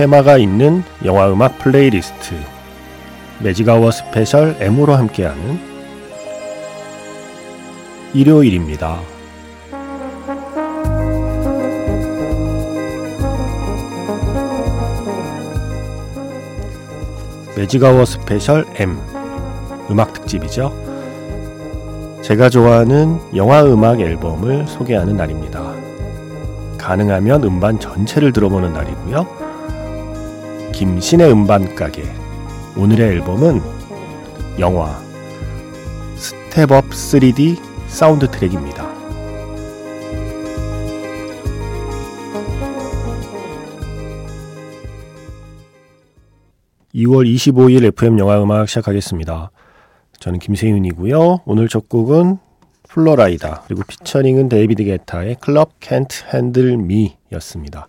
테마가 있는 영화 음악 playlist Magic Hour Special M으로 함께하는 일요일입니다. Magic Hour Special M 음악 특집이죠. 제가 좋아하는 영화 음악 앨범을 소개하는 날입니다. 가능하면 음반 전체를 들어보는 날이고요. 김세윤의 음반 가게 오늘의 앨범은 영화 Step Up 3D 사운드 트랙입니다. 2월 25일 FM 영화 음악 시작하겠습니다. 저는 김세윤이고요. 오늘 첫 곡은 Flo Rida 그리고 피처링은 데이비드 게타의 클럽 캔트 핸들 미였습니다.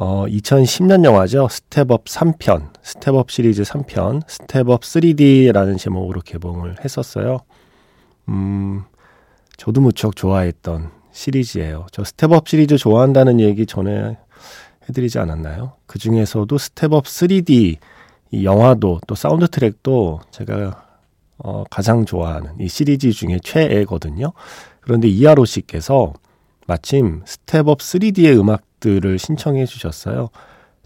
어, 2010년 영화죠. Step Up 3편, Step Up 시리즈 3편, Step Up 3D라는 제목으로 개봉을 했었어요. 음, 저도 무척 좋아했던 시리즈예요. 저 Step Up 시리즈 좋아한다는 얘기 전에 해드리지 않았나요? 그 중에서도 Step Up 3D 이 영화도 또 사운드 트랙도 제가 어, 가장 좋아하는 이 시리즈 중에 최애거든요. 그런데 이하로 씨께서 마침 Step Up 3D의 음악 들을 신청해 주셨어요.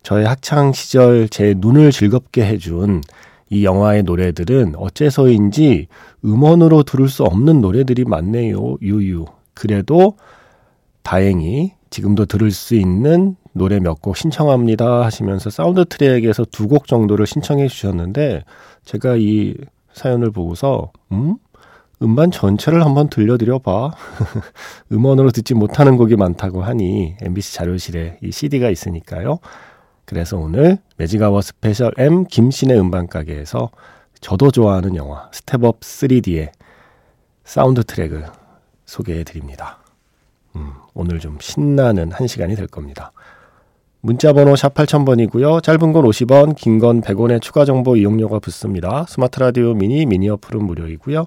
저의 학창 시절 제 눈을 즐겁게 해준 이 영화의 노래들은 어째서인지 음원으로 들을 수 없는 노래들이 많네요. 유유. 그래도 다행히 지금도 들을 수 있는 노래 몇 곡 신청합니다 하시면서 사운드 트랙에서 두 곡 정도를 신청해 주셨는데 제가 이 사연을 보고서 음? 음반 전체를 한번 들려드려 봐. 음원으로 듣지 못하는 곡이 많다고 하니 MBC 자료실에 이 CD가 있으니까요. 그래서 오늘 매직아워 스페셜 M 김신의 음반 가게에서 저도 좋아하는 영화 Step Up 3D의 사운드 트랙을 소개해 드립니다. 음, 오늘 좀 신나는 한 시간이 될 겁니다. 문자번호 샵 8000번이고요. 짧은 건 50원, 긴 건 100원의 추가 정보 이용료가 붙습니다. 스마트 라디오 미니, 미니 어플은 무료이고요.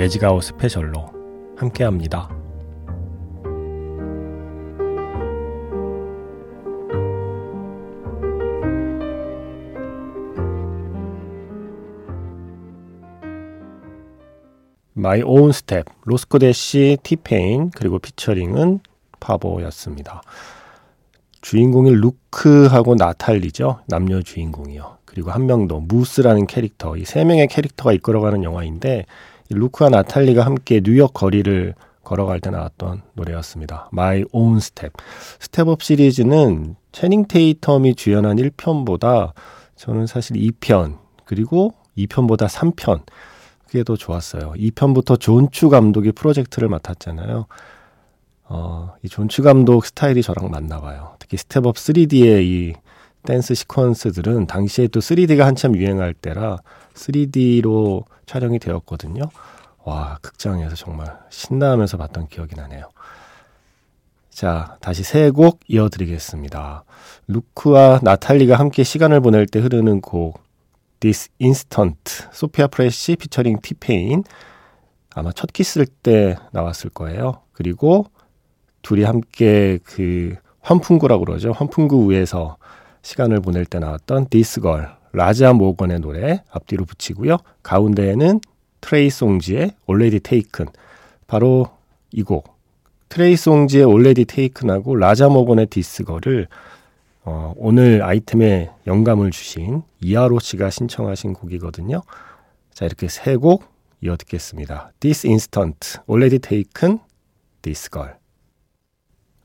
Magic Hour Special로 함께합니다. My Own Step, 로스코 대시, 티페인, 그리고 피처링은 파보였습니다. 주인공이 루크하고 나탈리죠. 남녀 주인공이요. 그리고 한 명 더, 무스라는 캐릭터. 이 세 명의 캐릭터가 이끌어가는 영화인데, 루크와 나탈리가 함께 뉴욕 거리를 걸어갈 때 나왔던 노래였습니다. My Own Step. 스텝업 시리즈는 채닝 테이텀이 주연한 1편보다 저는 사실 2편, 그리고 2편보다 3편, 그게 더 좋았어요. 2편부터 존추 감독이 프로젝트를 맡았잖아요. 어, 이 존추 감독 스타일이 저랑 맞나 봐요. 특히 스텝업 3D의 이 댄스 시퀀스들은 당시에 또 3D가 한참 유행할 때라 3D로 촬영이 되었거든요. 와, 극장에서 정말 신나하면서 봤던 기억이 나네요. 자, 다시 세 곡 이어드리겠습니다. 루크와 나탈리가 함께 시간을 보낼 때 흐르는 곡 This Instant, 소피아 프레시 피처링 티페인 아마 첫 키스할 때 나왔을 거예요. 그리고 둘이 함께 그 환풍구라고 그러죠. 환풍구 위에서 시간을 보낼 때 나왔던 This Girl, 라자 모건의 노래 앞뒤로 붙이고요. 가운데에는 트레이 송즈의 Already Taken. 바로 이 곡. 트레이 송즈의 Already Taken하고 라자 모건의 This Girl을 어, 오늘 아이템에 영감을 주신 이하로 씨가 신청하신 곡이거든요. 자, 이렇게 세 곡 이어 듣겠습니다. This Instant, Already Taken, This Girl.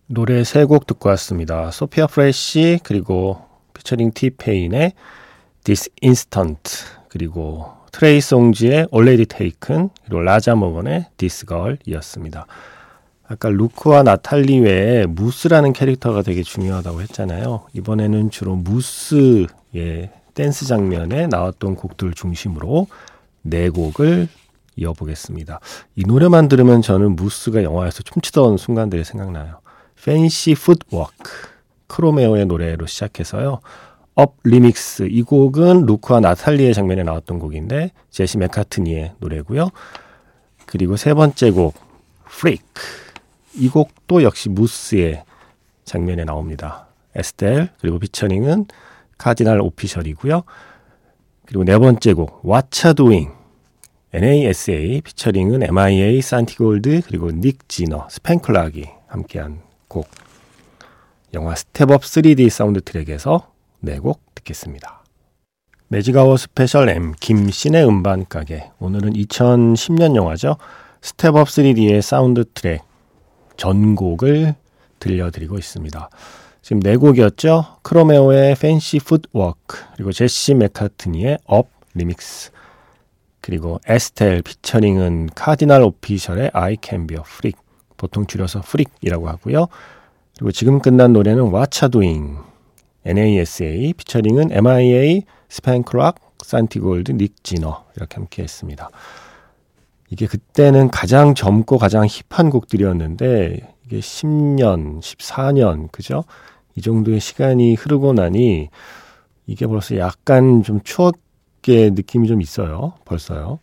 노래 세 곡 듣고 왔습니다. 소피아 프레쉬 그리고 피처링 티페인의 This Instant 그리고 트레이 송즈의 Already Taken 그리고 라자 모건의 This Girl이었습니다. 아까 루크와 나탈리 외에 무스라는 캐릭터가 되게 중요하다고 했잖아요. 이번에는 주로 무스의 댄스 장면에 나왔던 곡들 중심으로 네 곡을 이어보겠습니다. 이 노래만 들으면 저는 무스가 영화에서 춤추던 순간들이 생각나요. Fancy Footwork 크로메오의 노래로 시작해서요. Up Remix 이 곡은 루크와 나탈리의 장면에 나왔던 곡인데 제시 맥카트니의 노래고요. 그리고 세 번째 곡 Freak 이 곡도 역시 무스의 장면에 나옵니다. 에스텔 그리고 피처링은 카디날 오피셜이고요. 그리고 네 번째 곡 Whatcha Doing NASA 피처링은 MIA 산티골드 그리고 닉 지너 스팽크 록이 함께한 곡 영화 스텝업 3D 사운드 트랙에서 네 곡 듣겠습니다. 매직아워 스페셜 M 김씨네 음반 가게 오늘은 2010년 영화죠. 스텝업 3D의 사운드 트랙 전곡을 들려드리고 있습니다. 지금 네 곡이었죠. 크로메오의 Fancy Footwork 그리고 제시 맥카트니의 Up Remix 그리고 에스텔 피처링은 카디날 오피셜의 I Can Be a Freak 보통 줄여서 Freak이라고 하고요. 그리고 지금 끝난 노래는 Whatcha Doing NASA 피처링은 MIA 스팬크락 산티골드 닉 지너 이렇게 함께 했습니다. 이게 그때는 가장 젊고 가장 힙한 곡들이었는데 이게 10년, 14년 그죠? 이 정도의 시간이 흐르고 나니 이게 벌써 약간 좀 추억의 느낌이 좀 있어요. 벌써요.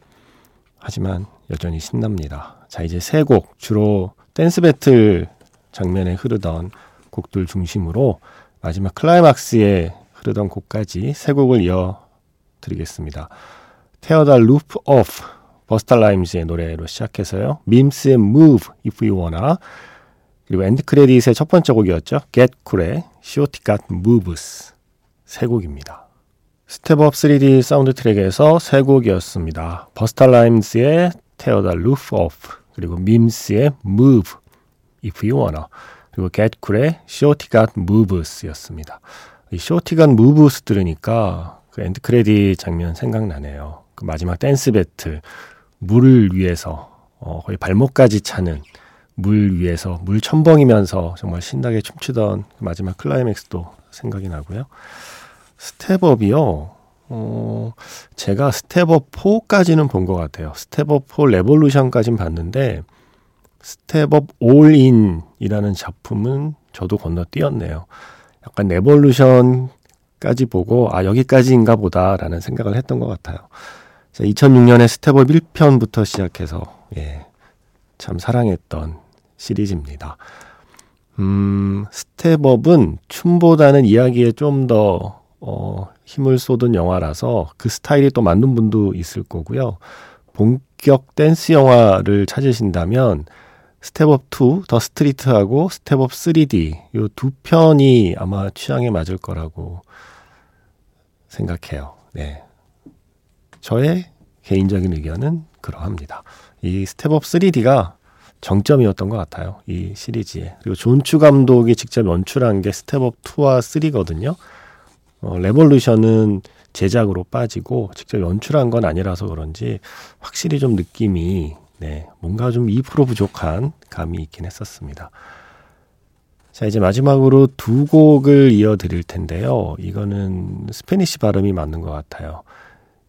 하지만 여전히 신납니다. 자, 이제 세 곡, 주로 댄스 배틀 장면에 흐르던 곡들 중심으로 마지막 클라이막스에 흐르던 곡까지 세 곡을 이어 드리겠습니다. Tear Da Roof Off 버스타 라임즈의 노래로 시작해서요. 밈스의 Move If You Wanna 그리고 엔드 크레딧의 첫 번째 곡이었죠. Get Cool의 Shorty Got Moves 세 곡입니다. 스텝업 3D 사운드 트랙에서 세 곡이었습니다. 버스타 라임즈의 the Roof Off 그리고 밈스의 Move If You Wanna 그리고 Get Cool의 Shorty Got Moves였습니다. 이 Shorty Got Moves 들으니까 그 엔드 크레딧 장면 생각나네요. 그 마지막 댄스 배틀 물 위에서 어, 거의 발목까지 차는 물 위에서 물 첨벙이면서 정말 신나게 춤추던 그 마지막 클라이맥스도 생각이 나고요. 스텝업이요. 어, 제가 스텝업 4까지는 본 것 같아요. 스텝업 4 레볼루션까지는 봤는데 스텝업 올인이라는 작품은 저도 건너뛰었네요. 약간 레볼루션까지 보고 아 여기까지인가 보다라는 생각을 했던 것 같아요. 2006년에 스텝업 1편부터 시작해서 예, 참 사랑했던 시리즈입니다. 음, 스텝업은 춤보다는 이야기에 좀더 어, 힘을 쏟은 영화라서 그 스타일이 또 맞는 분도 있을 거고요. 본격 댄스 영화를 찾으신다면 스텝업 2, The Streets하고 스텝업 3D 이 두 편이 아마 취향에 맞을 거라고 생각해요. 네. 저의 개인적인 의견은 그러합니다. 이 스텝업 3D가 정점이었던 것 같아요. 이 시리즈에. 그리고 존추 감독이 직접 연출한 게 스텝업 2와 3거든요. 어, 레볼루션은 제작으로 빠지고 직접 연출한 건 아니라서 그런지 확실히 좀 느낌이 네, 뭔가 좀 2% 부족한 감이 있긴 했었습니다. 자, 이제 마지막으로 두 곡을 이어 드릴 텐데요. 이거는 스페니시 발음이 맞는 것 같아요.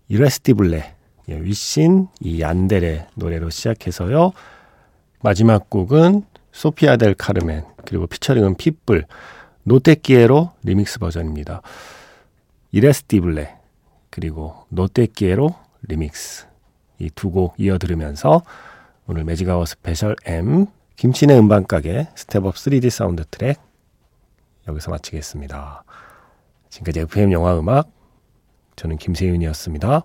이레스티블레, 예, 위신, 이 얀델의 노래로 시작해서요. 마지막 곡은 소피아 델 카르멘, 그리고 피처링은 핏불, No Te Quiero Remix 버전입니다. Irresistible, 그리고 No Te Quiero Remix. 이 두 곡 이어 들으면서 오늘 매직아워 스페셜 M 김씨네 음반가게 스텝업 3D 사운드 트랙 여기서 마치겠습니다. 지금까지 FM 영화 음악 저는 김세윤이었습니다.